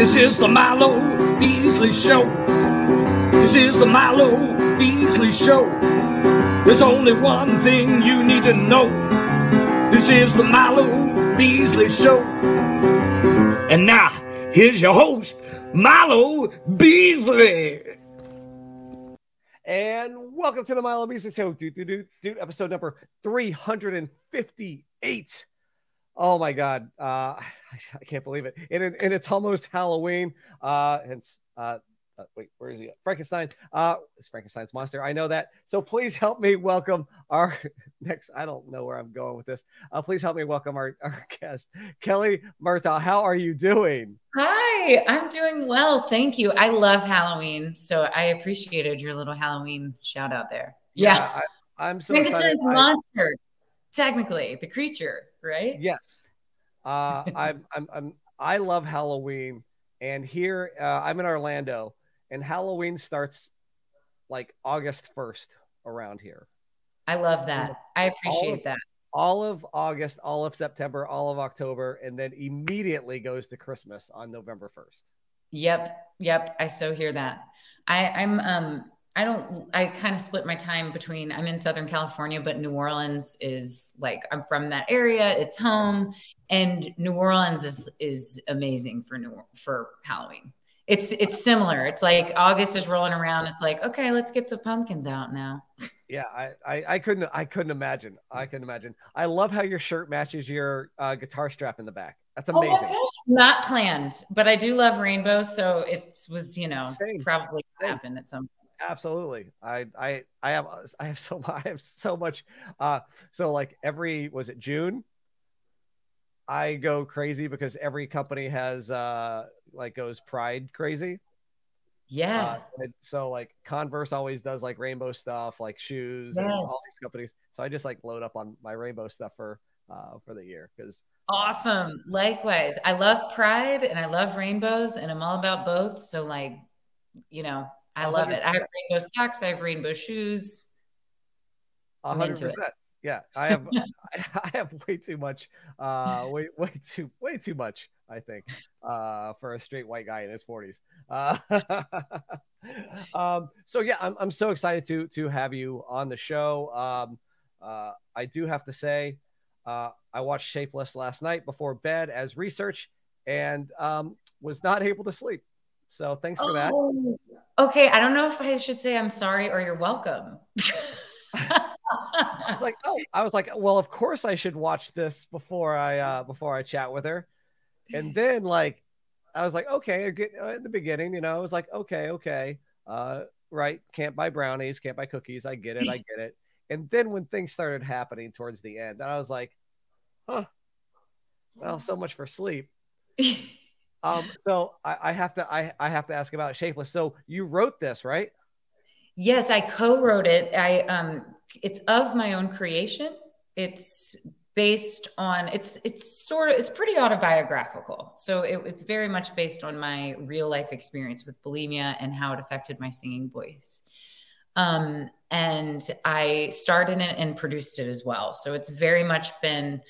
This is the Milo Beasley Show. This is the Milo Beasley Show. There's only one thing you need to know. This is the Milo Beasley Show. And now, here's your host, Milo Beasley. And welcome to the Milo Beasley Show, dude, dude, dude, dude, episode number 358. Oh my God. Uh, I can't believe it. And, it, and it's almost Halloween. Uh, and uh, uh, wait, where is he? Frankenstein. Uh, it's Frankenstein's monster. I know that. So please help me welcome our next. I don't know where I'm going with this. Uh, please help me welcome our, our guest, Kelly Murtagh. How are you doing? Hi, I'm doing well. Thank you. I love Halloween. So I appreciated your little Halloween shout out there. Yeah. yeah I, am so Frankenstein's monster, technically, the creature, right? Yes. Uh, I'm, I'm, I'm, I love Halloween. And here, uh, I'm in Orlando and Halloween starts like August 1st around here. I love that. I appreciate of, that. All of August, all of September, all of October, and then immediately goes to Christmas on November 1st. Yep. Yep. I so hear that. I, I'm um I don't I kind of split my time between I'm in Southern California, but New Orleans is like I'm from that area. It's home. And New Orleans is is amazing for New for Halloween it's it's similar. It's like August is rolling around. It's like, okay, let's get the pumpkins out now. Yeah, I, I, I couldn't I couldn't imagine. I couldn't imagine. I love how your shirt matches your uh, guitar strap in the back. That's oh amazing. Oh Not planned, but I do love rainbows, so it was you know Same. probably Same. happen at some. Absolutely. I I I have I have so I have so much. Uh, so like every was it June? I go crazy because every company has uh like goes pride crazy. Yeah. Uh, so like Converse always does like rainbow stuff, like shoes yes. and all these companies. So I just like load up on my rainbow stuff for uh for the year because awesome. Likewise. I love pride and I love rainbows and I'm all about both. So like, you know, I love it. I have rainbow socks, I have rainbow shoes. hundred percent. Yeah i have i have way too much uh way way too way too much i think uh for a straight white guy in his 40s uh um so yeah I'm, I'm so excited to to have you on the show. Um uh i do have to say uh i watched shapeless last night before bed as research and um was not able to sleep. So thanks for that. Oh, okay i don't know if i should say i'm sorry or you're welcome I was like, oh, I was like, well, of course I should watch this before I uh before I chat with her. And then like I was like, okay, uh, in the beginning, you know, I was like, okay, okay. Uh right, can't buy brownies, can't buy cookies. I get it, I get it. And then when things started happening towards the end, and I was like, huh. Well, so much for sleep. um, so I, I have to I, I have to ask about Shapeless. So you wrote this, right? Yes, I co-wrote it. I um it's of my own creation. It's based on it's it's sort of it's pretty autobiographical. So it, it's very much based on my real life experience with bulimia and how it affected my singing voice. Um, and I starred in it and produced it as well. So it's very much been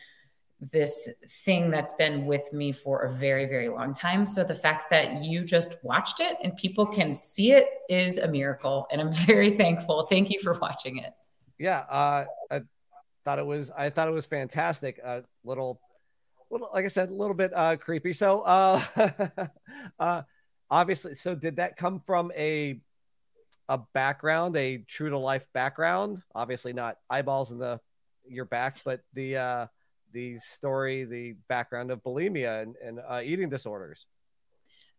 this thing that's been with me for a very, very long time. So the fact that you just watched it and people can see it is a miracle. And I'm very thankful. Thank you for watching it yeah, uh, I thought it was I thought it was fantastic. A little, little like I said, a little bit uh, creepy. So, uh, uh, obviously, so did that come from a a background, a true to life background? Obviously, not eyeballs in the your back, but the uh, the story, the background of bulimia and, and uh, eating disorders.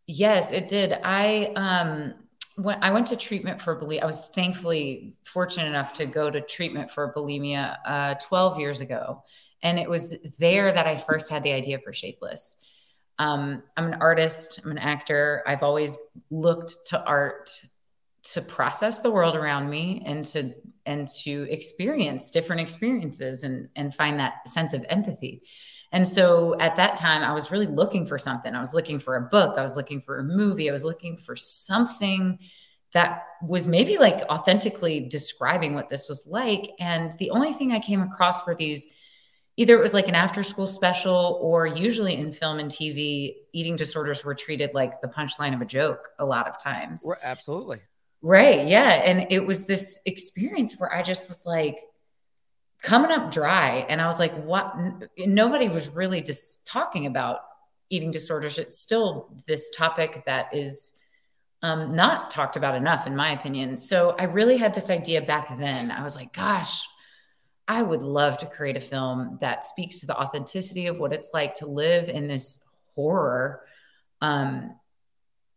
Yes, it did. I um when I went to treatment for bulimia, I was thankfully fortunate enough to go to treatment for bulimia uh, 12 years ago. And it was there that I first had the idea for Shapeless. Um, I'm an artist, I'm an actor. I've always looked to art to process the world around me and to and to experience different experiences and and find that sense of empathy. And so at that time, I was really looking for something. I was looking for a book, I was looking for a movie, I was looking for something that was maybe like authentically describing what this was like. And the only thing I came across were these either it was like an after school special or usually in film and TV, eating disorders were treated like the punchline of a joke a lot of times. Absolutely. Right. Yeah. And it was this experience where I just was like coming up dry. And I was like, what? Nobody was really just talking about eating disorders. It's still this topic that is um, not talked about enough, in my opinion. So I really had this idea back then. I was like, gosh, I would love to create a film that speaks to the authenticity of what it's like to live in this horror. Um,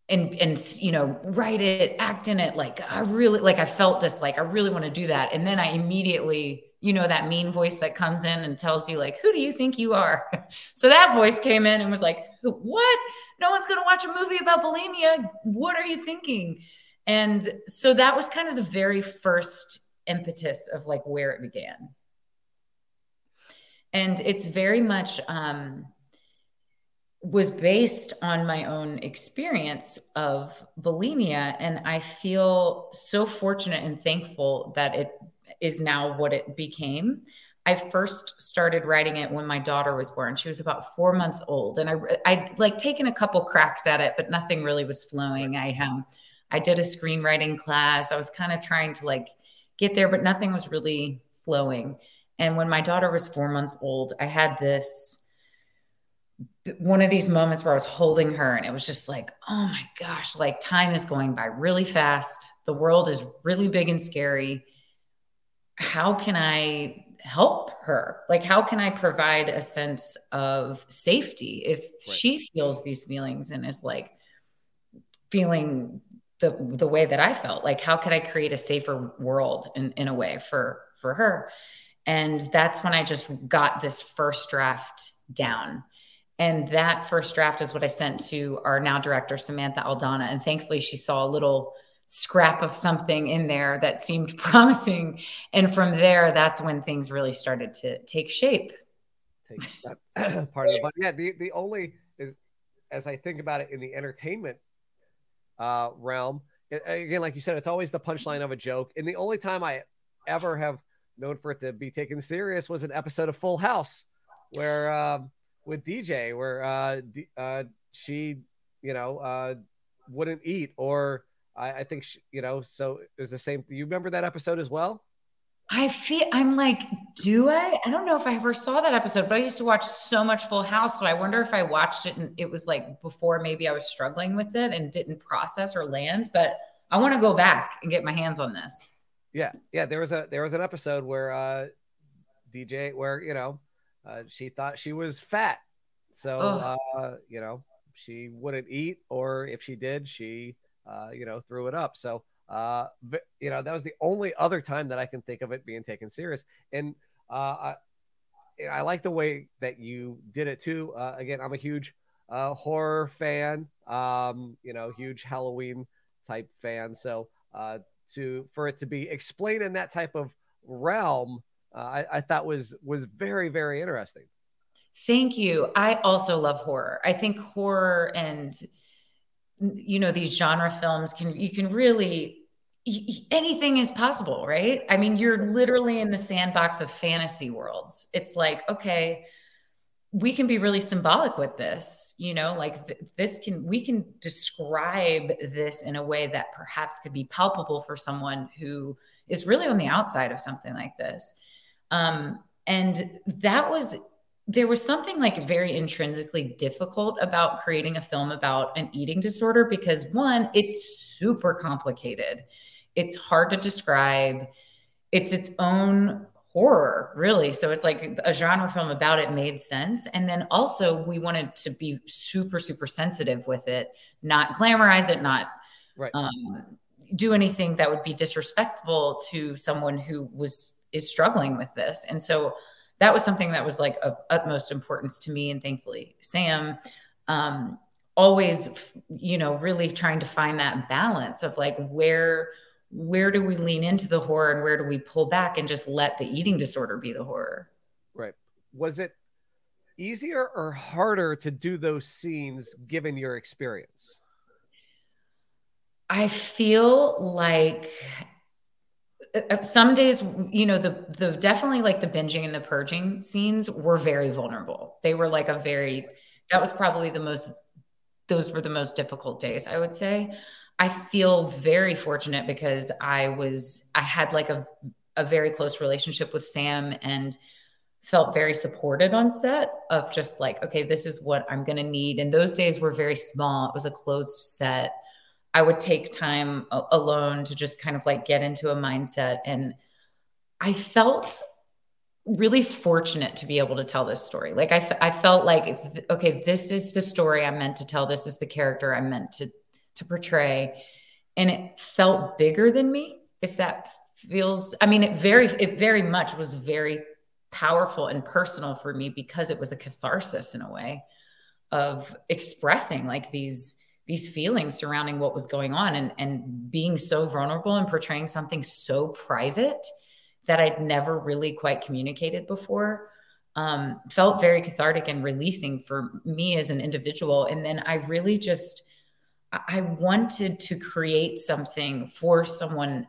and and you know write it act in it like i really like i felt this like i really want to do that. And then i immediately you know that mean voice that comes in and tells you like who do you think you are? So that voice came in and was like what? No one's going to watch a movie about bulimia. What are you thinking? And so that was kind of the very first impetus of like where it began. And it's very much um was based on my own experience of bulimia and i feel so fortunate and thankful that it is now what it became. I first started writing it when my daughter was born. She was about four months old and i i'd like taken a couple cracks at it but nothing really was flowing. I um i did a screenwriting class. I was kind of trying to like get there but nothing was really flowing. And when my daughter was four months old i had this one of these moments where I was holding her and it was just like, oh my gosh, like time is going by really fast. The world is really big and scary. How can I help her? Like, how can I provide a sense of safety if right. she feels these feelings and is like feeling the the way that I felt? Like, how could I create a safer world in, in a way for for her? And that's when I just got this first draft down and that first draft is what I sent to our now director, Samantha Aldana. And thankfully, she saw a little scrap of something in there that seemed promising. And from there, that's when things really started to take shape. Take that part of it. But yeah, the, the only is, as I think about it in the entertainment uh, realm, again, like you said, it's always the punchline of a joke. And the only time I ever have known for it to be taken serious was an episode of Full House where um, with DJ where uh, D, uh she you know uh wouldn't eat or I, I think she, you know so it was the same. You remember that episode as well? I feel I'm like, do I? I don't know if I ever saw that episode, but I used to watch so much Full House. So I wonder if I watched it and it was like before maybe I was struggling with it and didn't process or land. But I want to go back and get my hands on this. Yeah, yeah. There was a there was an episode where uh DJ where you know uh, she thought she was fat. So, uh, you know, she wouldn't eat, or if she did, she, uh, you know, threw it up. So, uh, you know, that was the only other time that I can think of it being taken serious. And uh, I, I like the way that you did it too. Uh, again, I'm a huge uh, horror fan, um, you know, huge Halloween type fan. So, uh, to for it to be explained in that type of realm uh, I, I thought was was very very interesting. Thank you. I also love horror. I think horror and you know these genre films can you can really anything is possible, right? I mean, you're literally in the sandbox of fantasy worlds. It's like, okay, we can be really symbolic with this, you know, like th- this can, we can describe this in a way that perhaps could be palpable for someone who is really on the outside of something like this. Um, and that was there was something like very intrinsically difficult about creating a film about an eating disorder because one, it's super complicated. It's hard to describe. It's its own horror, really. So it's like a genre film about it made sense. And then also, we wanted to be super, super sensitive with it, not glamorize it, not right. um, do anything that would be disrespectful to someone who was is struggling with this. And so that was something that was like of utmost importance to me and thankfully Sam um, always you know really trying to find that balance of like where where do we lean into the horror and where do we pull back and just let the eating disorder be the horror? Right. Was it easier or harder to do those scenes given your experience? I feel like Uh, some days you know the the definitely like the binging and the purging scenes were very vulnerable. They were like a very that was probably the most those were the most difficult days i would say. I feel very fortunate because i was i had like a, a very close relationship with sam and felt very supported on set of just like okay this is what i'm going to need. And those days were very small. It was a closed set I would take time alone to just kind of like get into a mindset. And I felt really fortunate to be able to tell this story. Like I, f- I felt like, okay, this is the story I'm meant to tell. This is the character I'm meant to, to portray. And it felt bigger than me. If that feels, I mean, it very, it very much was very powerful and personal for me because it was a catharsis in a way of expressing like these, these feelings surrounding what was going on and, and being so vulnerable and portraying something so private that I'd never really quite communicated before um, felt very cathartic and releasing for me as an individual. And then I really just, I wanted to create something for someone,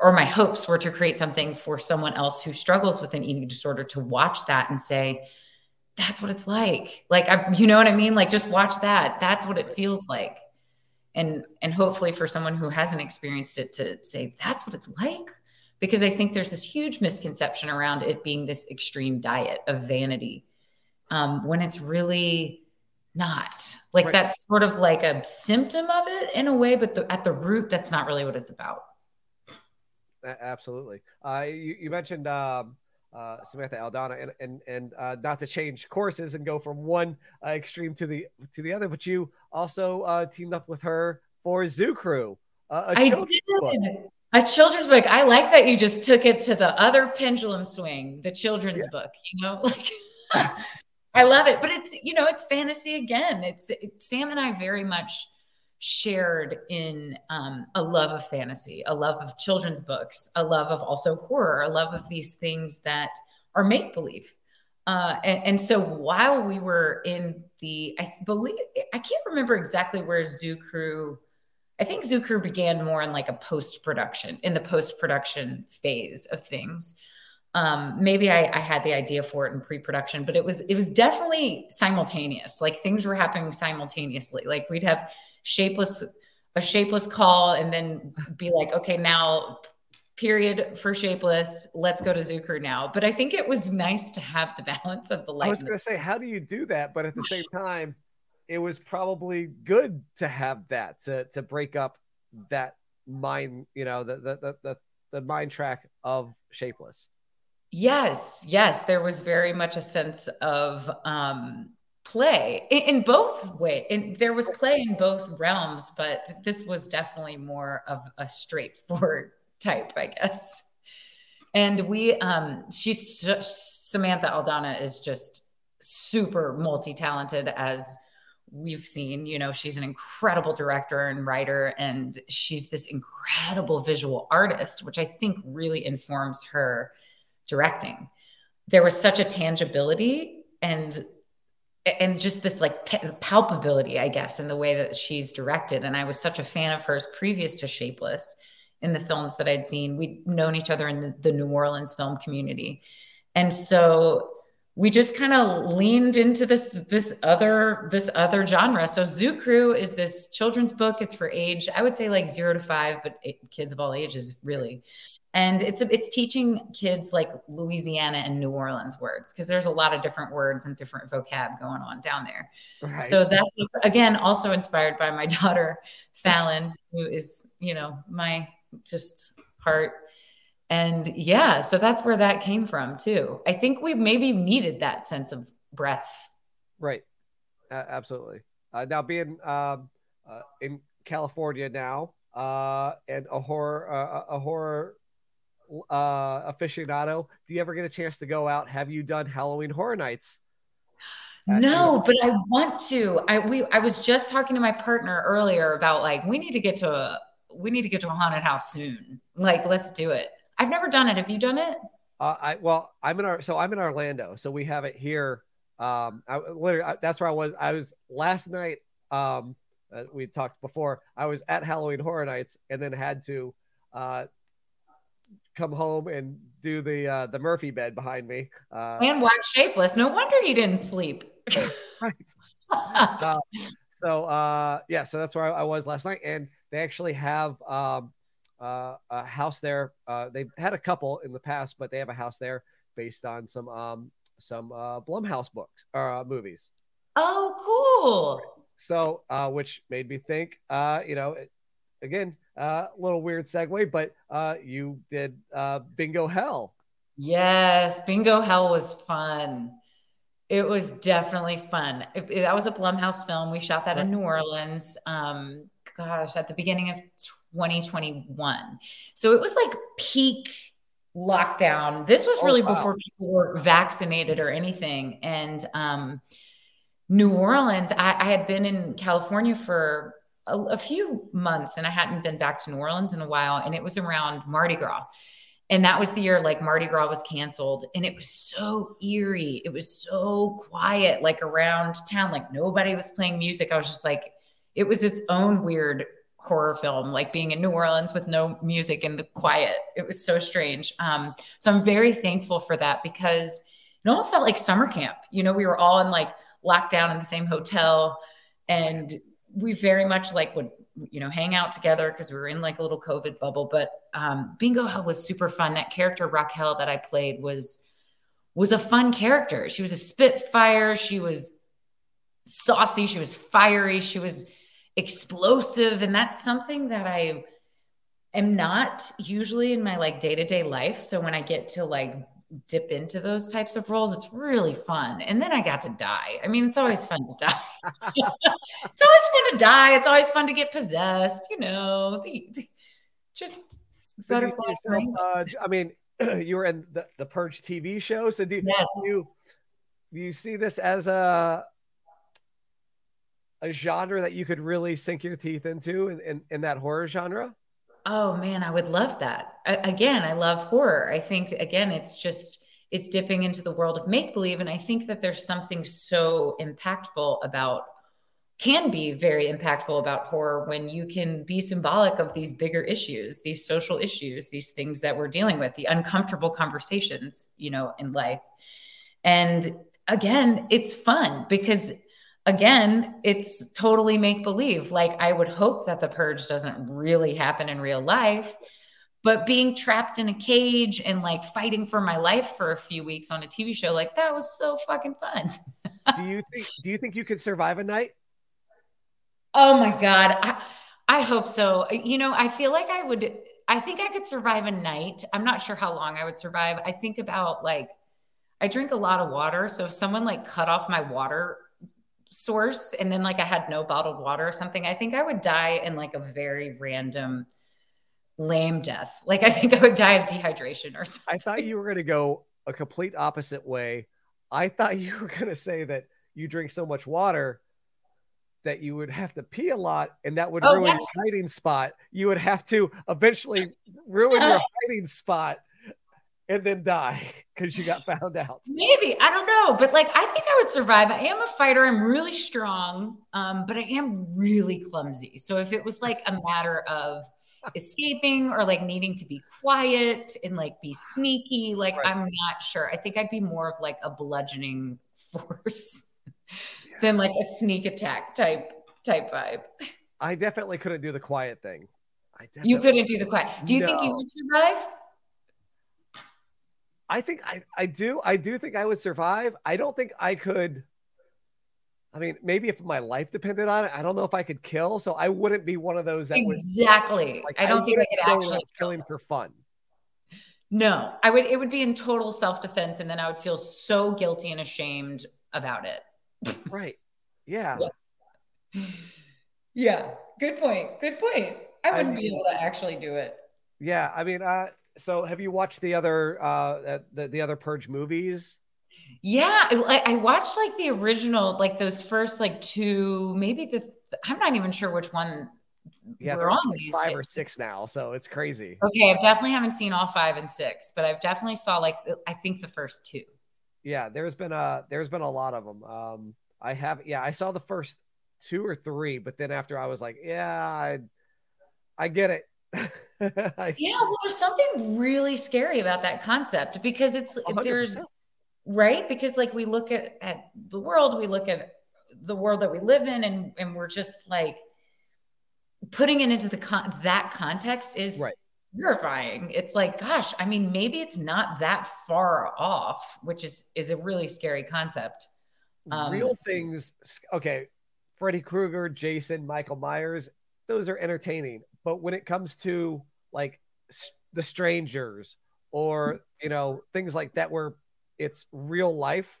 or my hopes were to create something for someone else who struggles with an eating disorder to watch that and say, that's what it's like. Like I, you know what I mean? Like just watch that. That's what it feels like. And and hopefully for someone who hasn't experienced it to say that's what it's like. Because I think there's this huge misconception around it being this extreme diet of vanity. Um, when it's really not. Like right. that's sort of like a symptom of it in a way, but the, at the root, that's not really what it's about. Absolutely. Uh, you, you mentioned um, uh, Samantha Aldana, and and and uh, not to change courses and go from one uh, extreme to the to the other, but you also uh, teamed up with her for Zoo Crew. Uh, I did book. a children's book. I like that you just took it to the other pendulum swing, the children's yeah. book. You know, like I love it, but it's you know it's fantasy again. It's, it's Sam and I very much shared in um, a love of fantasy, a love of children's books, a love of also horror, a love of these things that are make believe. Uh, and, and, so while we were in the, I believe, I can't remember exactly where Zoo Crew, I think Zoo Crew began more in like a post production, in the post production phase of things. Um, maybe I, I had the idea for it in pre production, but it was it was definitely simultaneous. Like things were happening simultaneously. Like we'd have shapeless a shapeless call and then be like okay now period for shapeless let's go to crew now. But i think it was nice to have the balance of the light i was going to say how do you do that? But at the same time it was probably good to have that to to break up that mind you know the the the, the, the mind track of shapeless. Yes yes. There was very much a sense of um play in, in both ways. And there was play in both realms, but this was definitely more of a straightforward type, I guess. And we, um, she's Samantha Aldana is just super multi-talented as we've seen you know she's an incredible director and writer and she's this incredible visual artist which i think really informs her directing there was such a tangibility and and just this like palpability, I guess, in the way that she's directed. And I was such a fan of hers previous to Shapeless in the films that I'd seen. We'd known each other in the, New Orleans film community. And so we just kind of leaned into this this other this other genre. So Zoo Crew is this children's book. It's for age, I would say like zero to five, but kids of all ages, really and it's it's teaching kids like Louisiana and New Orleans words because there's a lot of different words and different vocab going on down there. Right. So that's again also inspired by my daughter Fallon, who is you know my just heart. And yeah, so that's where that came from too. I think we maybe needed that sense of breath. Right. Uh, absolutely. Uh, now being um, uh, in California now, uh, and a horror uh, a horror uh, aficionado, do you ever get a chance to go out? Have you done Halloween Horror Nights? No, but I want to. I we I was just talking to my partner earlier about like we need to get to a we need to get to a haunted house soon. Like let's do it. I've never done it. Have you done it? Uh, I well, I'm in our so I'm in Orlando, so we have it here. Um, I literally I, that's where I was. I was last night. Um, uh, we talked before. I was at Halloween Horror Nights and then had to uh come home and do the uh, the Murphy bed behind me. Uh, and watch Shapeless. No wonder you didn't sleep. right. uh, so uh, yeah, so that's where I, I, was last night, and they actually have um, uh, a house there. Uh, they've had a couple in the past, but they have a house there based on some um, some uh, Blumhouse books or uh, movies. Oh, cool! So, uh, which made me think, uh, you know, again, uh, little weird segue, but uh, you did uh, Bingo Hell. Yes, Bingo Hell was fun. It was definitely fun. It, it, that was a Blumhouse film. We shot that in New Orleans. Um, gosh, at the beginning of 2021. So it was like peak lockdown. This was oh, really oh, wow. before people were vaccinated or anything. And um, New Orleans, I, I, had been in California for a, a few months and I hadn't been back to New Orleans in a while. And it was around Mardi Gras and that was the year like Mardi Gras was canceled and it was so eerie. It was so quiet, like around town, like nobody was playing music. I was just like, it was its own weird horror film, like being in New Orleans with no music and the quiet. It was so strange. Um, so I'm very thankful for that because it almost felt like summer camp. You know, we were all in like lockdown in the same hotel and we very much like would you know, hang out together because we were in like a little COVID bubble. But um, Bingo Hell was super fun. That character Raquel that I played was was a fun character. She was a spitfire. She was saucy. She was fiery. She was explosive, and that's something that I am not usually in my like day to day life. So when I get to like dip into those types of roles. It's really fun. And then I got to die. I mean, it's always fun to die. it's always fun to die. It's always fun to get possessed, you know, the, the just so butterfly. Uh, I mean, you were in the, the Purge TV show. So do, yes. do you do you see this as a a genre that you could really sink your teeth into in, in, in that horror genre? Oh man, I would love that. I, again, I love horror. I think again, it's just it's dipping into the world of make believe, and I think that there's something so impactful about can be very impactful about horror when you can be symbolic of these bigger issues, these social issues, these things that we're dealing with, the uncomfortable conversations, you know, in life. And again, it's fun because again, it's totally make believe. Like I would hope that the purge doesn't really happen in real life, but being trapped in a cage and like fighting for my life for a few weeks on a TV show, like that was so fucking fun. do you think do you think you could survive a night? Oh my god. I, I hope so. You know, I feel like I would I think I could survive a night. I'm not sure how long I would survive. I think about like I drink a lot of water, so if someone like cut off my water source and then like I had no bottled water or something, I think I would die in like a very random lame death. Like I think I would die of dehydration or something. I thought you were going to go a complete opposite way. I thought you were going to say that you drink so much water that you would have to pee a lot and that would oh, ruin your hiding spot. You would have to eventually ruin your hiding spot and then die because you got found out. Maybe I don't know, but like I think I would survive. I am a fighter. I'm really strong, um, but I am really clumsy. So if it was like a matter of escaping or like needing to be quiet and like be sneaky, like right. I'm not sure. I think I'd be more of like a bludgeoning force yeah. than like a sneak attack type type vibe. I definitely couldn't do the quiet thing. I you couldn't do the quiet. Do you no. think you would survive? I think I, I do. I do think I would survive. I don't think I could. I mean, maybe if my life depended on it, I don't know if I could kill. So I wouldn't be one of those that exactly. Would, like, I don't I think I could actually kill killing for fun. No, I would. It would be in total self defense, and then I would feel so guilty and ashamed about it. right. Yeah. yeah. yeah. Good point. Good point. I wouldn't I mean, be able to actually do it. Yeah. I mean, uh, so have you watched the other uh the, the other purge movies? Yeah I, I watched like the original like those first like two maybe the i'm not even sure which one yeah we're on like five days. or six now so it's crazy. Okay i definitely haven't seen all five and six but i've definitely saw like i think the first two. Yeah there's been a there's been a lot of them um i have yeah i saw the first two or three but then after i was like yeah i i get it I- Yeah, well, there's something really scary about that concept because it's 100%. there's right because like we look at at the world, we look at the world that we live in, and and we're just like putting it into the con- that context is Right. terrifying. It's like, gosh, I mean, maybe it's not that far off, which is is a really scary concept. Um, real things. Okay, Freddy Krueger, Jason, Michael Myers, those are entertaining. But when it comes to like the strangers or you know things like that, where it's real life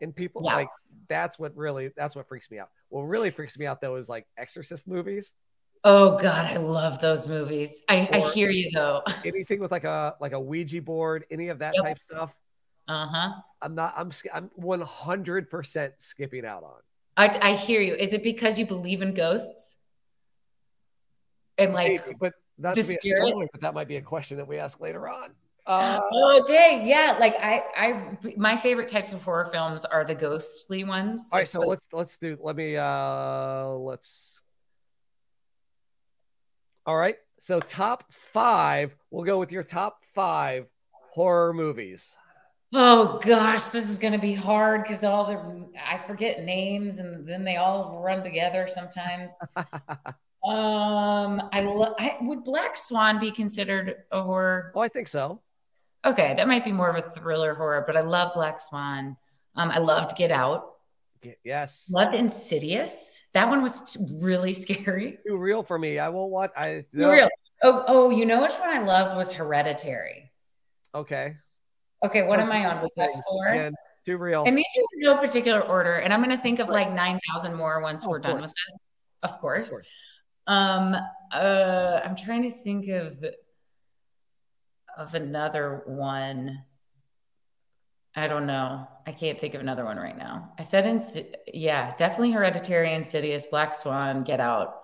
in people, Yeah. like that's what really that's what freaks me out. What really freaks me out though is like Exorcist movies. Oh God, I love those movies. I, I hear you though. Anything with like a like a Ouija board, any of that Yep. type stuff. Uh huh. I'm not. I'm. I'm 100 percent skipping out on. I, I hear you. Is it because you believe in ghosts? And like, Maybe, but not to be a spoiler, but that might be a question that we ask later on. Uh, okay, yeah. Like I, I, my favorite types of horror films are the ghostly ones. all right, so let's let's do. Let me. uh Let's. All right, so top five. We'll go with your top five horror movies. oh gosh, this is gonna be hard because all the I forget names and then they all run together sometimes. um, I, lo- I would Black Swan be considered a horror? Oh, I think so. Okay, that might be more of a thriller horror, but I love Black Swan. Um, I loved Get Out. Yes. Loved Insidious. That one was really scary. Too real for me. I won't watch. I For real. Oh, oh, you know which one I loved was Hereditary. Okay. Okay, what am I on? Was that four? Again, too real. And these are in no particular order. And I'm going to think of like 9,000 more once Oh, we're done course. with this. Of course. Of course. Um, uh, I'm trying to think of of another one. I don't know. I can't think of another one right now. I said, Insi- yeah, definitely Hereditary, Insidious, Black Swan, Get Out,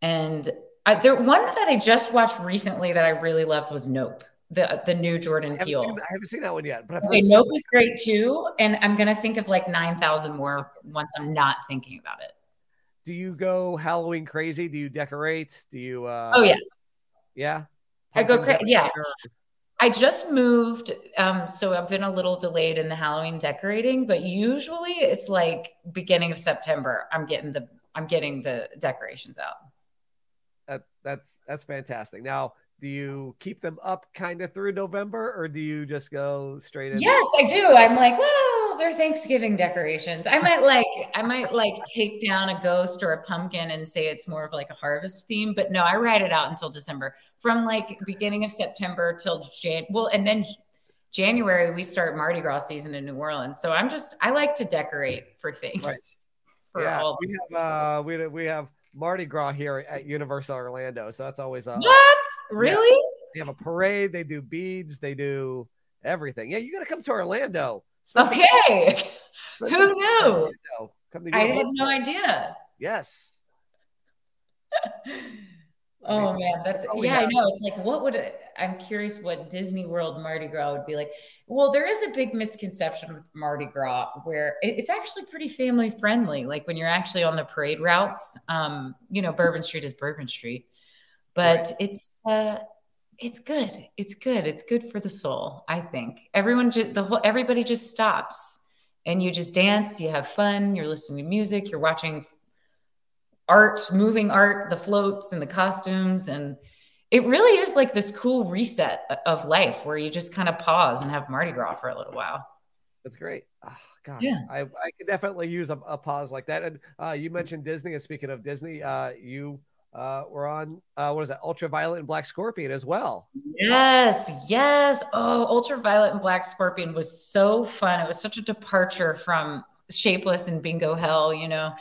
and I, there one that I just watched recently that I really loved was Nope, the the new Jordan I Peele. seen, I haven't seen that one yet, but I've Okay, Nope was great too, and I'm gonna think of like nine thousand more once I'm not thinking about it. Do you go Halloween crazy? Do you decorate? Do you? uh oh yes, Yeah. I go crazy. yeah. I just moved, um, so I've been a little delayed in the Halloween decorating, but usually it's like beginning of September. I'm getting the I'm getting the decorations out. That that's that's fantastic. Now, do you keep them up kind of through November, or do you just go straight in? Yes, I do. I'm like, well, they're Thanksgiving decorations. I might like, I might like take down a ghost or a pumpkin and say it's more of like a harvest theme. But no, I ride it out until December. From like beginning of September till Jan. Well, and then January we start Mardi Gras season in New Orleans. So I'm just, I like to decorate for things. Right. For yeah. all. We have uh we we have Mardi Gras here at Universal Orlando, so that's always uh What? Really? they have a parade, they do beads, they do everything. Yeah, you got to come to Orlando. Some- Okay. Who some time in knew? I had no idea. Yes. Oh man, that's we yeah, I know. It's like what would it, I'm curious what Disney World Mardi Gras would be like. Well, there is a big misconception with Mardi Gras where it- it's actually pretty family friendly. Like when you're actually on the parade routes, um, you know, Bourbon Street is Bourbon Street, but it's uh it's good. It's good. It's good for the soul, I think. Everyone just the whole everybody just stops and you just dance, you have fun, you're listening to music, you're watching art, moving art, the floats and the costumes. And it really is like this cool reset of life where you just kind of pause and have Mardi Gras for a little while. That's great. Oh, gosh, Yeah. I, I could definitely use a, a pause like that. And uh, you mentioned Disney, and speaking of Disney, uh, you uh, were on uh, what is that, Ultraviolet and Black Scorpion as well. Yes, yes. Oh, Ultraviolet and Black Scorpion was so fun. It was such a departure from Shapeless and Bingo Hell, you know.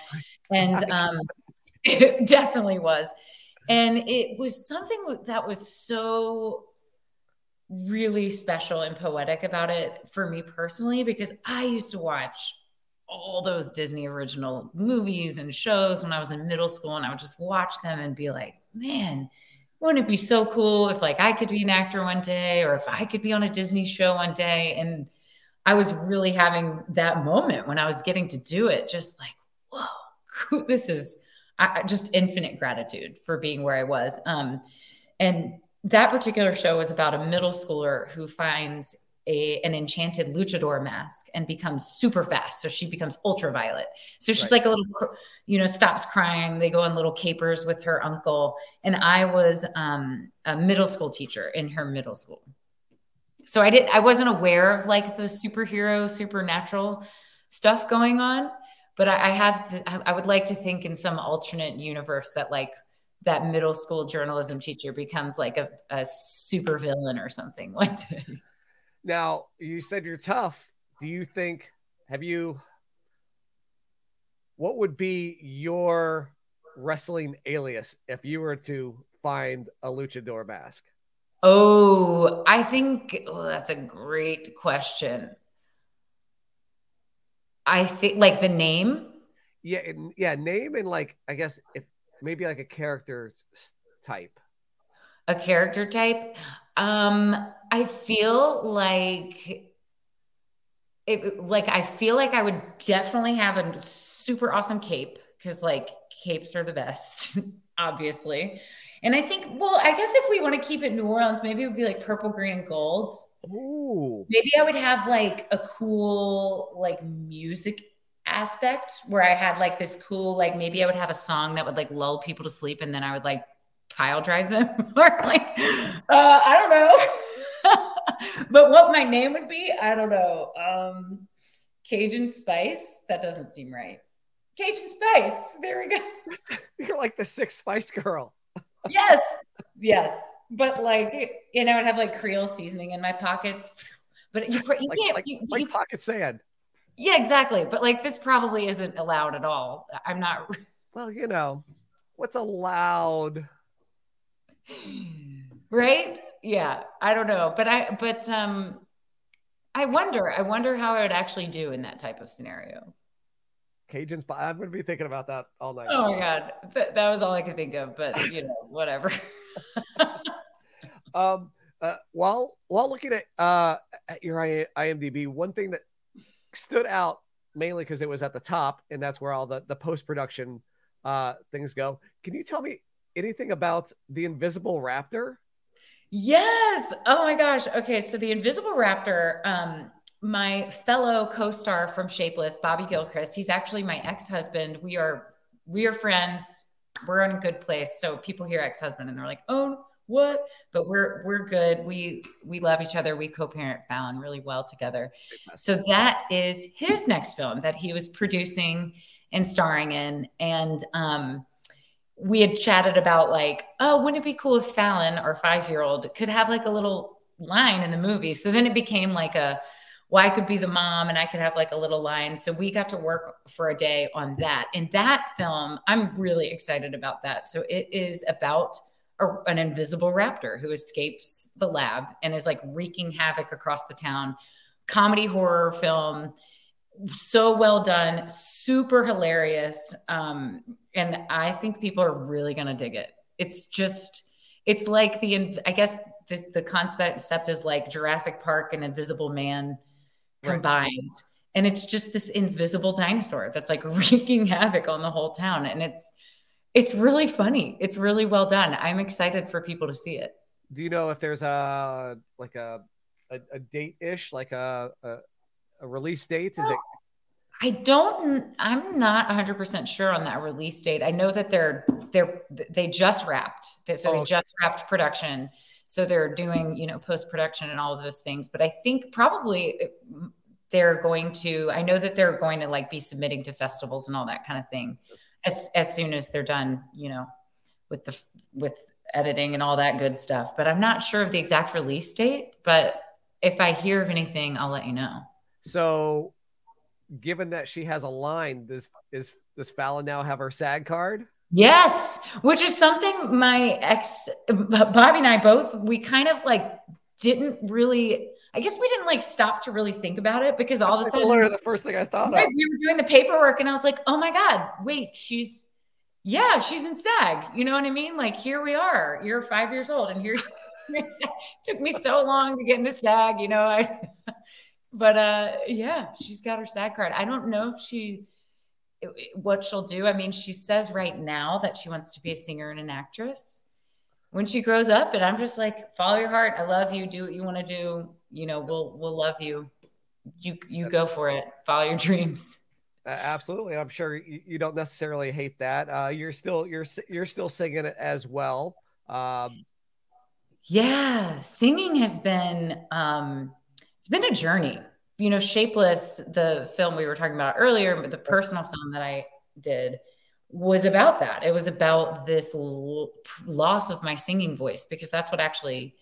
And um it definitely was. And it was something that was so really special and poetic about it for me personally because I used to watch all those Disney original movies and shows when I was in middle school and I would just watch them and be like, man, wouldn't it be so cool if like I could be an actor one day or if I could be on a Disney show one day? And I was really having that moment when I was getting to do it just like whoa this is I, just infinite gratitude for being where I was. Um And that particular show was about a middle schooler who finds a, an enchanted luchador mask and becomes super fast. So she becomes ultraviolet. So she's right. like a little, you know, stops crying. They go on little capers with her uncle. And I was um, a middle school teacher in her middle school. So I did. I wasn't aware of like the superhero, supernatural stuff going on, but I, I have. The, I would like to think in some alternate universe that like that middle school journalism teacher becomes like a, a super villain or something one day. Now, you said you're tough. Do you think, have you, what would be your wrestling alias if you were to find a luchador mask? Oh, I think oh, that's a great question. I think like the name. Yeah, yeah, name and like I guess if maybe like a character type. A character type. Um, I feel like it like I feel like I would definitely have a super awesome cape because like capes are the best, obviously. And I think, well, I guess if we want to keep it New Orleans, maybe it would be like purple, green, and gold. Ooh. Maybe I would have like a cool like music aspect where I had like this cool, like maybe I would have a song that would like lull people to sleep and then I would like pile drive them or like uh, I don't know. but what my name would be, I don't know. Um Cajun Spice. That doesn't seem right. Cajun Spice. There we go. You're like the six spice girl. yes. Yes. But like you know, I'd have like Creole seasoning in my pockets. But you, you like, can't like, you, like you, pocket sand. Yeah, exactly. But like this probably isn't allowed at all. I'm not well, you know, what's allowed right? Yeah, I don't know, but I but um I wonder, I wonder how I would actually do in that type of scenario. Cajuns, I'm going to be thinking about that all night. Oh my god, Th- that was all I could think of. But you know, whatever. um, uh, while while looking at uh at your IMDb, one thing that stood out mainly because it was at the top, and that's where all the the post production uh things go. Can you tell me anything about the Invisible Raptor? Yes. Oh my gosh. Okay. So the Invisible Raptor, um, my fellow co-star from Shapeless, Bobby Gilchrist, he's actually my ex-husband. We are we are friends. We're in a good place. So people hear ex-husband and they're like, oh, what? But we're we're good. We we love each other. We co-parent Fallon really well together. So that is his next film that he was producing and starring in. And um we had chatted about like, oh, wouldn't it be cool if Fallon, our five year old, could have like a little line in the movie? So then it became like a, well, I could be the mom and I could have like a little line. So we got to work for a day on that. And that film, I'm really excited about that. So it is about a, an invisible raptor who escapes the lab and is like wreaking havoc across the town. Comedy horror film so well done, super hilarious. Um, and I think people are really going to dig it. It's just, it's like the, I guess the, the concept is like Jurassic Park and Invisible Man combined. Right. And it's just this invisible dinosaur that's like wreaking havoc on the whole town. And it's, it's really funny. It's really well done. I'm excited for people to see it. Do you know if there's a, like a, a, a date ish, like a, a release date? Is it? I don't. I'm not 100 percent sure on that release date. I know that they're they're they just wrapped. So oh, they just wrapped production. So they're doing you know post production and all of those things. But I think probably mm, they're going to. I know that they're going to like be submitting to festivals and all that kind of thing as as soon as they're done. You know, with the with editing and all that good stuff. But I'm not sure of the exact release date. But if I hear of anything, I'll let you know. So, given that she has a line, does is does Fallon now have her SAG card? Yes, which is something my ex Bobby and I both we kind of like didn't really. I guess we didn't like stop to really think about it because all That's of a sudden, the first thing I thought right, of. we were doing the paperwork, and I was like, "Oh my god, wait, she's yeah, she's in SAG." You know what I mean? Like here we are. You're five years old, and here it took me so long to get into SAG. You know, I but uh yeah she's got her SAG card i don't know if she what she'll do i mean she says right now that she wants to be a singer and an actress when she grows up and I'm just like, follow your heart. I love you. Do what you want to do. You know, we'll we'll love you. You you go for it. Follow your dreams. absolutely. I'm sure you, you, don't necessarily hate that. Uh, you're still you're you're still singing it as well. Um, yeah, singing has been um, it's been a journey. You know, Shapeless, the film we were talking about earlier, the personal film that I did was about that. It was about this l- loss of my singing voice because that's what actually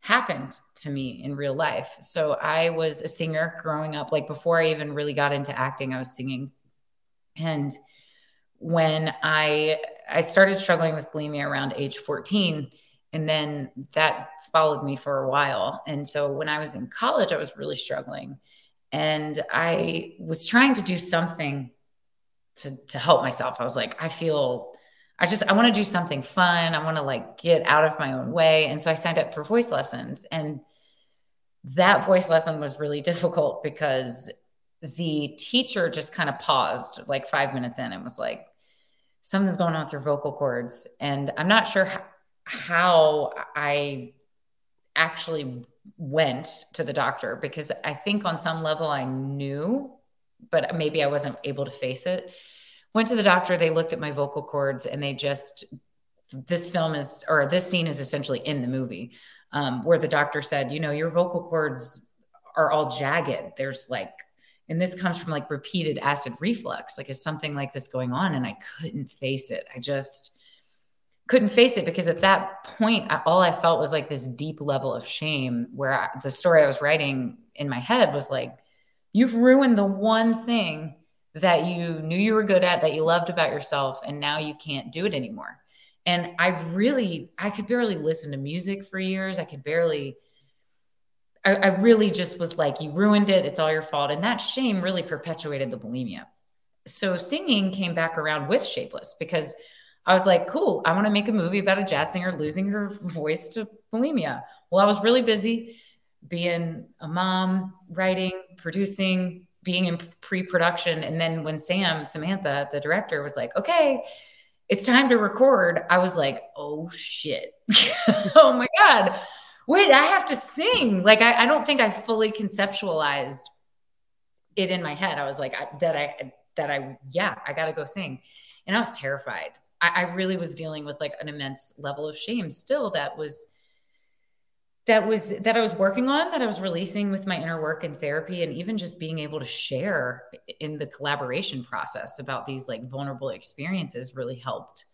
happened to me in real life. So I was a singer growing up like before I even really got into acting, I was singing. And when I I started struggling with bulimia around age 14 and then that followed me for a while. And so when I was in college I was really struggling and I was trying to do something to to help myself. I was like, I feel I just I want to do something fun. I want to like get out of my own way. And so I signed up for voice lessons and that voice lesson was really difficult because the teacher just kind of paused like 5 minutes in and was like something's going on with your vocal cords and I'm not sure how, how I actually went to the doctor because I think on some level I knew but maybe I wasn't able to face it. Went to the doctor, they looked at my vocal cords and they just, this film is, or this scene is essentially in the movie um, where the doctor said, you know, your vocal cords are all jagged. There's like, and this comes from like repeated acid reflux. Like, is something like this going on? And I couldn't face it. I just, couldn't face it because at that point all i felt was like this deep level of shame where I, the story i was writing in my head was like You've ruined the one thing that you knew you were good at, that you loved about yourself, and now you can't do it anymore. And I really, I could barely listen to music for years. I could barely, I, I really just was like, you ruined it. It's all your fault. And that shame really perpetuated the bulimia. So singing came back around with Shapeless because I was like, cool, I want to make a movie about a jazz singer losing her voice to bulimia. Well, I was really busy being a mom, writing, producing, being in pre-production. And then when Sam, Samantha, the director, was like, okay, it's time to record, I was like, oh shit. oh my God. Wait, I have to sing. Like I, I, don't think I fully conceptualized it in my head. I was like, I, that I that I, yeah, I gotta go sing. And I was terrified. I, I really was dealing with like an immense level of shame still that was that was that I was working on that I was releasing with my inner work and therapy and even just being able to share in the collaboration process about these like vulnerable experiences really helped.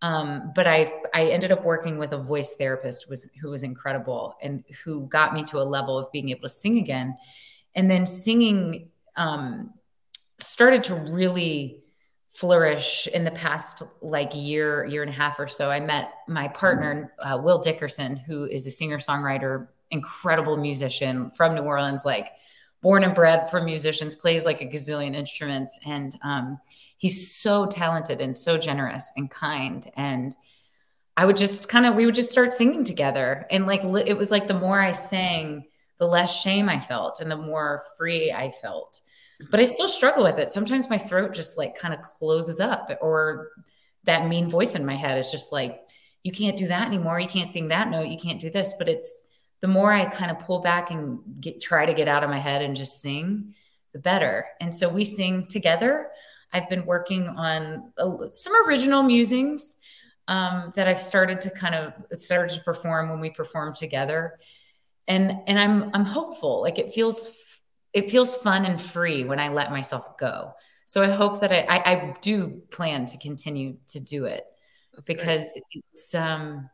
Um, but I I ended up working with a voice therapist was who was incredible and who got me to a level of being able to sing again, and then singing um, started to really flourish in the past like year year and a half or so i met my partner uh, will dickerson who is a singer songwriter incredible musician from new orleans like born and bred for musicians plays like a gazillion instruments and um, he's so talented and so generous and kind and i would just kind of we would just start singing together. And like it was like the more i sang the less shame i felt and the more free i felt but I still struggle with it. Sometimes my throat just like kind of closes up, or that mean voice in my head is just like, you can't do that anymore. You can't sing that note. You can't do this. But it's the more I kind of pull back and get, try to get out of my head and just sing, the better. And so we sing together. I've been working on a, some original musings um, that I've started to kind of started to perform when we perform together, and and I'm I'm hopeful. Like it feels it feels fun and free when I let myself go. So I hope that I, I, I do plan to continue to do it That's because great. it's um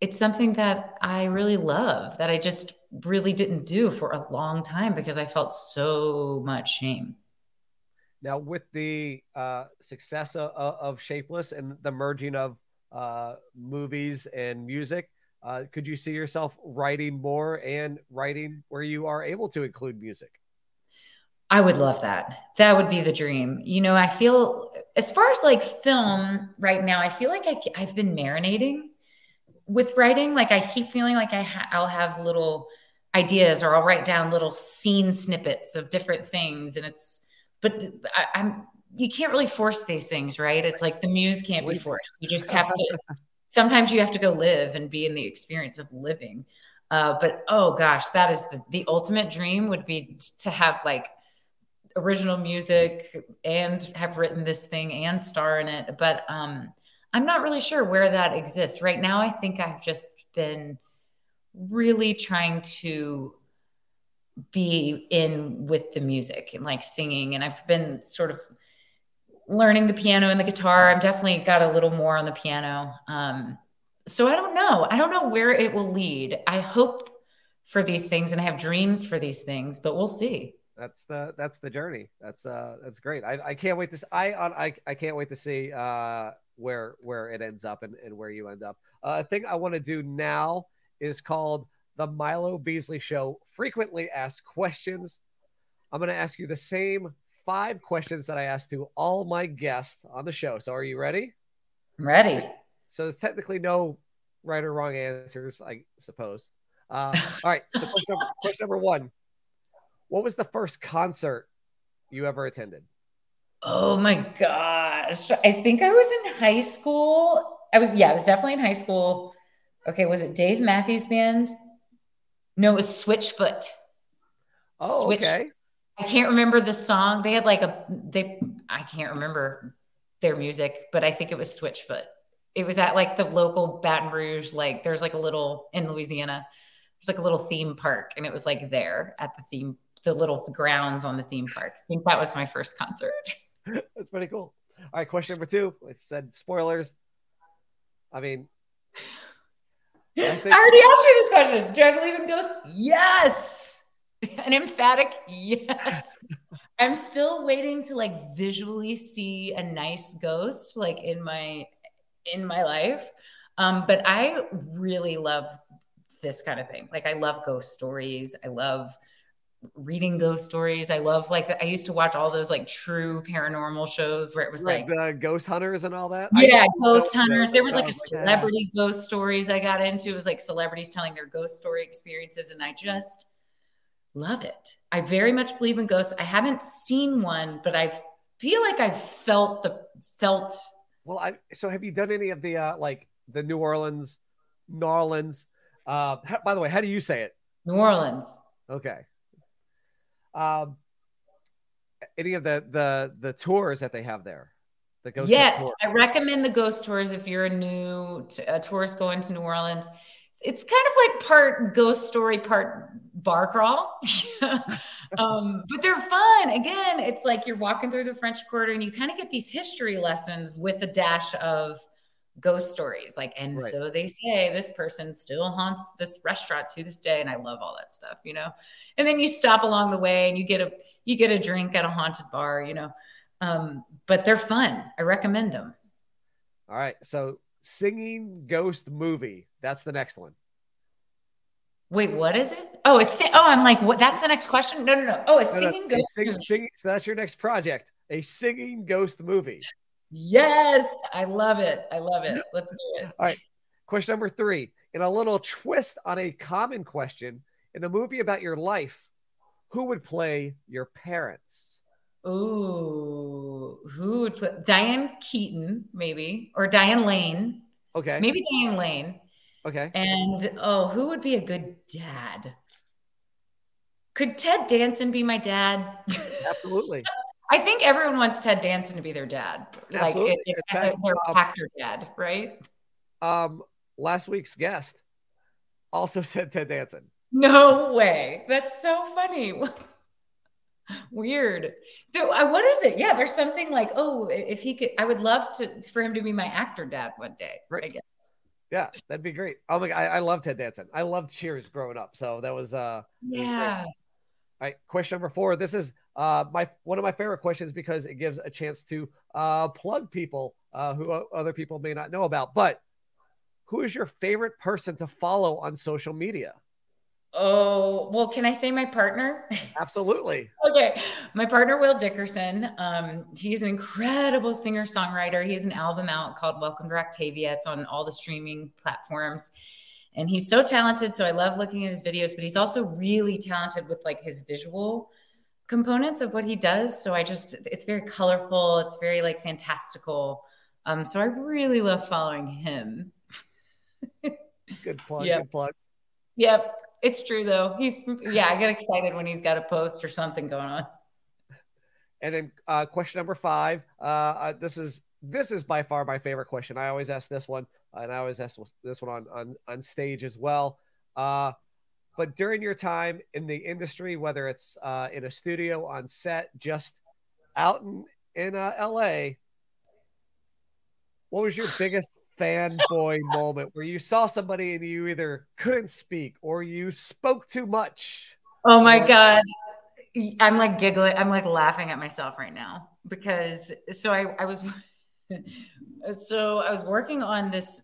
it's something that I really love that I just really didn't do for a long time because I felt so much shame. Now, with the uh, success of, of, Shapeless and the merging of uh, movies and music, uh, could you see yourself writing more and writing where you are able to include music? I would love that. That would be the dream. You know, I feel as far as like film right now, I feel like I, I've been marinating with writing. Like I keep feeling like I ha- I'll have little ideas or I'll write down little scene snippets of different things, and it's. But I, I'm you can't really force these things, right? It's like the muse can't be forced. You just have to sometimes you have to go live and be in the experience of living. Uh, but oh gosh, that is the, the ultimate dream would be to have like original music and have written this thing and star in it. But um, I'm not really sure where that exists right now. I think I've just been really trying to be in with the music and like singing, and I've been sort of learning the piano and the guitar. I've definitely got a little more on the piano. Um, so I don't know. I don't know where it will lead. I hope for these things and I have dreams for these things, but we'll see. That's the that's the journey. That's uh that's great. I, I can't wait to I on I, I can't wait to see uh where where it ends up and, and where you end up. Uh, a thing I want to do now is called the Milo Beasley Show frequently asked questions. I'm going to ask you the same five questions that I asked to all my guests on the show. So are you ready? I'm ready. So there's technically no right or wrong answers, I suppose. Uh, all right. So question number, question number one What was the first concert you ever attended? Oh my gosh. I think I was in high school. I was, yeah, I was definitely in high school. Okay. Was it Dave Matthews Band? No, it was Switchfoot. Oh, Switch, okay. I can't remember the song. They had like a they I can't remember their music, but I think it was Switchfoot. It was at like the local Baton Rouge, like there's like a little in Louisiana, there's like a little theme park, and it was like there at the theme, the little grounds on the theme park. I think that was my first concert. That's pretty cool. All right, question number two. I said spoilers. I mean, I, think- I already asked you this question. Do I believe in ghosts? Yes. An emphatic yes. I'm still waiting to like visually see a nice ghost like in my in my life. Um, but I really love this kind of thing. Like I love ghost stories. I love reading ghost stories. I love like I used to watch all those like true paranormal shows where it was right, like the ghost hunters and all that. Yeah, ghost hunters. There was like a celebrity yeah. ghost stories I got into. It was like celebrities telling their ghost story experiences, and I just love it. I very much believe in ghosts. I haven't seen one, but I feel like I've felt the felt. Well, I so have you done any of the uh like the New Orleans, New Orleans? Uh, by the way, how do you say it? New Orleans. Okay. Um, any of the the the tours that they have there? The ghost. Yes, I recommend the ghost tours if you're a new t- a tourist going to New Orleans it's kind of like part ghost story, part bar crawl. um, but they're fun. Again, it's like you're walking through the French Quarter and you kind of get these history lessons with a dash of ghost stories. Like, and right. so they say this person still haunts this restaurant to this day. And I love all that stuff, you know. And then you stop along the way and you get a you get a drink at a haunted bar, you know. Um, but they're fun. I recommend them. All right. So singing ghost movie. That's the next one. Wait, what is it? Oh, a sing- oh, I'm like, what? That's the next question. No, no, no. Oh, a singing no, no, ghost. A sing- singing, so that's your next project, a singing ghost movie. Yes, I love it. I love it. Let's do it. All right. Question number three. In a little twist on a common question, in a movie about your life, who would play your parents? Ooh, who would play Diane Keaton, maybe, or Diane Lane. Okay. Maybe Diane Lane. Okay. And oh, who would be a good dad? Could Ted Danson be my dad? Absolutely. I think everyone wants Ted Danson to be their dad, Absolutely. like it, it, as a, their um, actor dad, right? Um, last week's guest also said Ted Danson. No way. That's so funny. Weird. Uh, what is it? Yeah, there's something like, oh, if he could, I would love to for him to be my actor dad one day. Right. I guess. Yeah, that'd be great. Oh my god, I, I love Ted Danson. I loved Cheers growing up, so that was uh yeah. Was All right, question number four. This is uh my one of my favorite questions because it gives a chance to uh plug people uh who other people may not know about. But who is your favorite person to follow on social media? Oh, well, can I say my partner? Absolutely. okay. My partner, Will Dickerson. Um, he's an incredible singer songwriter. He has an album out called Welcome to Octavia. It's on all the streaming platforms. And he's so talented. So I love looking at his videos, but he's also really talented with like his visual components of what he does. So I just, it's very colorful. It's very like fantastical. Um, so I really love following him. Good plug. Yep. Good plug. Yep, it's true though. He's yeah, I get excited when he's got a post or something going on. And then uh, question number five. Uh, uh, this is this is by far my favorite question. I always ask this one, and I always ask this one on on, on stage as well. But during your time in the industry, whether it's uh, in a studio, on set, just out in in uh, LA, what was your biggest fanboy moment where you saw somebody and you either couldn't speak or you spoke too much? Oh my or- god. I'm like giggling. I'm like laughing at myself right now because so I, I was so I was working on this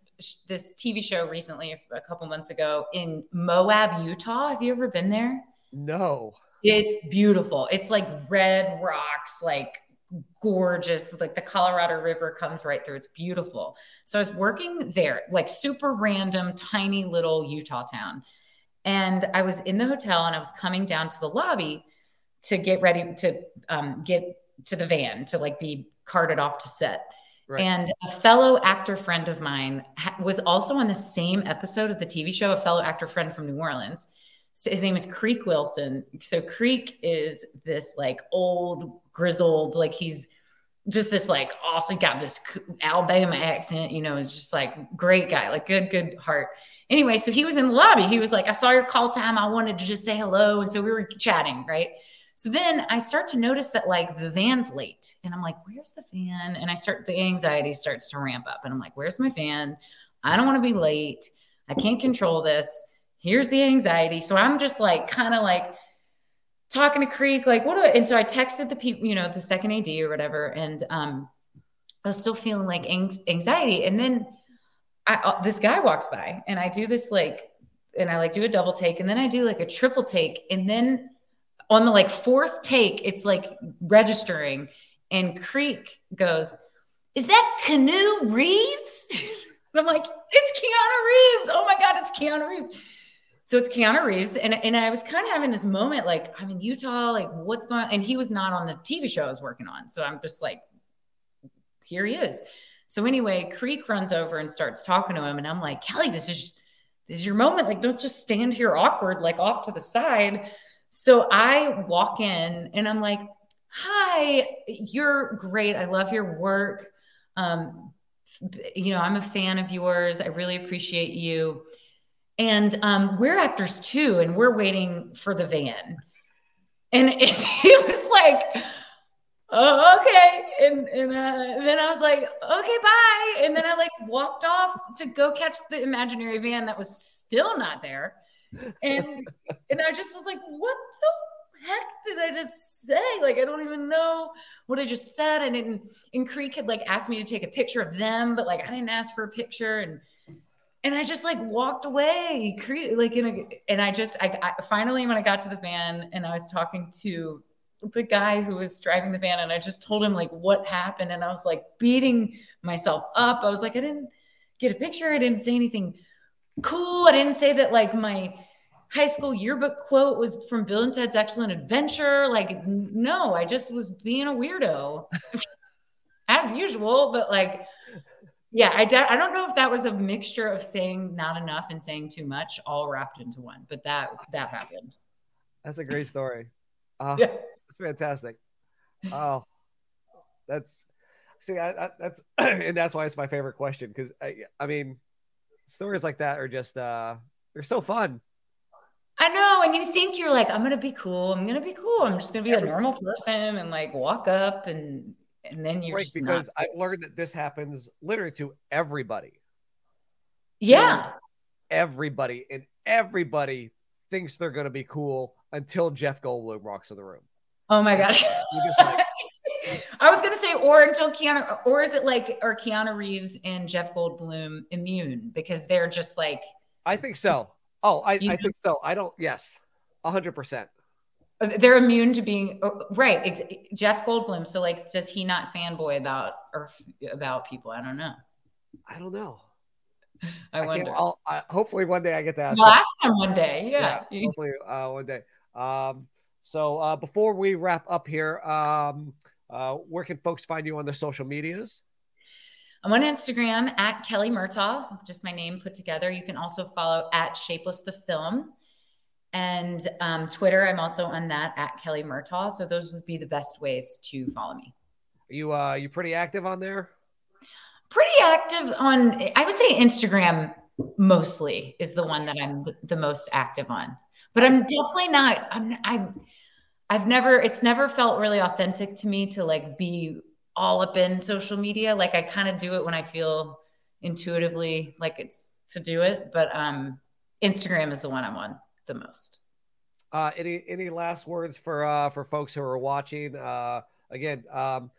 this TV show recently a couple months ago in Moab, Utah. Have you ever been there? No. It's beautiful. It's like red rocks, like gorgeous. Like the Colorado River comes right through. It's beautiful. So I was working there, like super random, tiny little Utah town. And I was in the hotel and I was coming down to the lobby to get ready to um, get to the van to like be carted off to set. Right. And a fellow actor friend of mine ha- was also on the same episode of the TV show, a fellow actor friend from New Orleans. So his name is Creek Wilson. So Creek is this like old grizzled, like he's just this like awesome got this Alabama accent, you know, it's just like great guy, like good, good heart. Anyway, so he was in the lobby. He was like, I saw your call time. I wanted to just say hello. And so we were chatting, right? So then I start to notice that like the van's late and I'm like, where's the van? And I start, the anxiety starts to ramp up and I'm like, where's my van? I don't want to be late. I can't control this. Here's the anxiety. So I'm just like, kind of like talking to Creek, like, what do I, and so I texted the people, you know, the second AD or whatever. And um, I was still feeling like anxiety. And then I, uh, this guy walks by and I do this like, and I like do a double take and then I do like a triple take. And then on the like fourth take, it's like registering, and Creek goes, "Is that Canoe Reeves?" and I'm like, "It's Keanu Reeves! Oh my god, it's Keanu Reeves!" So it's Keanu Reeves, and and I was kind of having this moment, like I'm in Utah, like what's going on? And he was not on the TV show I was working on, so I'm just like, here he is. So anyway, Creek runs over and starts talking to him, and I'm like, Kelly, this is this is your moment. Like, don't just stand here awkward, like off to the side. So I walk in and I'm like, hi, you're great. I love your work. Um, you know, I'm a fan of yours. I really appreciate you. And um, we're actors too, and we're waiting for the van. And it, it was like, oh, okay. And, and, uh, and then I was like, okay, bye. And then I like walked off to go catch the imaginary van that was still not there and and I just was like, what the heck did I just say? Like, I don't even know what I just said. And in, and Creek had like asked me to take a picture of them, but like I didn't ask for a picture. And and I just like walked away, Creek, like in a, and I just I, I finally when I got to the van and I was talking to the guy who was driving the van and I just told him like what happened and I was like beating myself up. I was like I didn't get a picture. I didn't say anything cool. I didn't say that like my high school yearbook quote was from Bill and Ted's Excellent Adventure. Like, no, I just was being a weirdo as usual. But like, yeah, I, de- I don't know if that was a mixture of saying not enough and saying too much all wrapped into one, but that that happened. That's a great story. Uh, Yeah. That's fantastic. Oh, that's see, I, I, that's and that's why it's my favorite question because I, I mean, stories like that are just uh, they're so fun. I know. And you think you're like, I'm gonna be cool. I'm gonna be cool. I'm just gonna be a normal person and like walk up and and then you're right, just because not. I've learned that this happens literally to everybody. Yeah. Everybody and everybody thinks they're gonna be cool until Jeff Goldblum walks in the room. Oh my god. Like, I was gonna say, or until Keanu, or is it like, are Keanu Reeves and Jeff Goldblum immune because they're just like I think so. Oh, I, You I think so. I don't. Yes, hundred percent. they're immune to being oh, right? Ex- Jeff Goldblum. So like, does he not fanboy about or f- about people? I don't know. I don't know. I, I wonder. I, hopefully, one day I get to ask. Well, ask him one day. Yeah. hopefully uh, one day. Um, so uh, before we wrap up here, um, uh, where can folks find you on the social medias? I'm on Instagram at Kelly Murtagh, just my name put together. You can also follow at Shapeless the Film. And um, Twitter, I'm also on that at Kelly Murtagh. So those would be the best ways to follow me. Are you uh you pretty active on there? Pretty active on I would say Instagram mostly is the one that I'm the, most active on. But I'm definitely not I'm I'm I've never it's never felt really authentic to me to like be all up in social media. Like I kind of do it when I feel intuitively like it's to do it, but um Instagram is the one I'm on the most. Uh any any last words for uh for folks who are watching? Uh again, um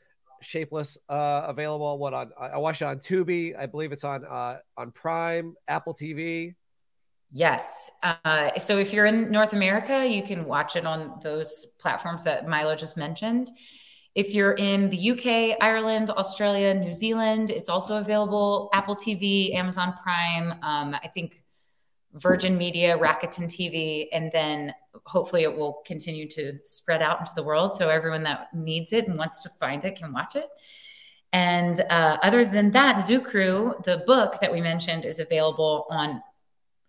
Shapeless uh, available. What on? I watched it on Tubi. I believe it's on uh, on Prime, Apple TV. Yes. Uh, so if you're in North America, you can watch it on those platforms that Milo just mentioned. If you're in the UK, Ireland, Australia, New Zealand, it's also available Apple TV, Amazon Prime. Um, I think Virgin Media, Rakuten TV, and then hopefully it will continue to spread out into the world so everyone that needs it and wants to find it can watch it. And uh, other than that, Zoo Crew, the book that we mentioned, is available on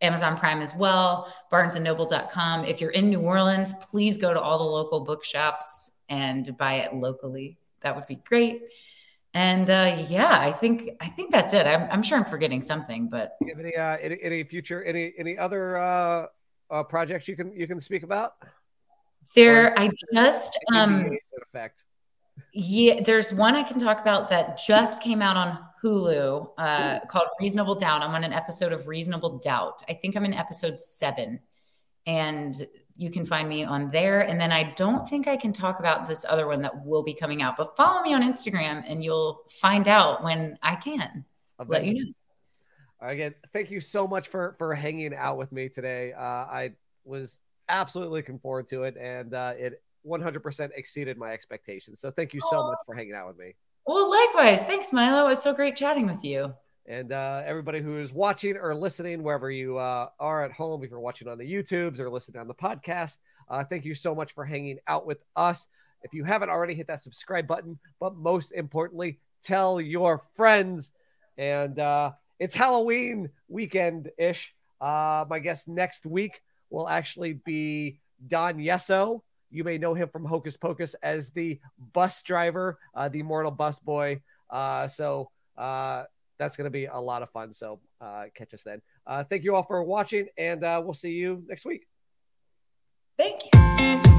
Amazon Prime as well, barnesandnoble.com. If you're in New Orleans, please go to all the local bookshops and buy it locally. That would be great. And uh, yeah, I think I think that's it. I'm, I'm sure I'm forgetting something, but any uh, any, any future any any other uh, uh, projects you can you can speak about? There, I just um, effect. Yeah, there's one I can talk about that just came out on Hulu uh, called Reasonable Doubt. I'm on an episode of Reasonable Doubt. I think I'm in episode seven, and you can find me on there. And then I don't think I can talk about this other one that will be coming out, but follow me on Instagram and you'll find out when I can. I'll let you know. Again, thank you so much for for hanging out with me today. Uh, I was absolutely looking forward to it, and uh, it 100% exceeded my expectations. So thank you so oh. much for hanging out with me. Well, likewise. Thanks, Milo. It was so great chatting with you. And uh, everybody who is watching or listening, wherever you uh, are at home, if you're watching on the YouTubes or listening on the podcast, uh, thank you so much for hanging out with us. If you haven't already, hit that subscribe button. But most importantly, tell your friends. And uh, it's Halloween weekend ish. Uh, my guest next week will actually be Don Yesso. You may know him from Hocus Pocus as the bus driver, uh, the immortal bus boy. so, that's going to be a lot of fun. So uh, catch us then. Uh, thank you all for watching, and uh, we'll see you next week. Thank you.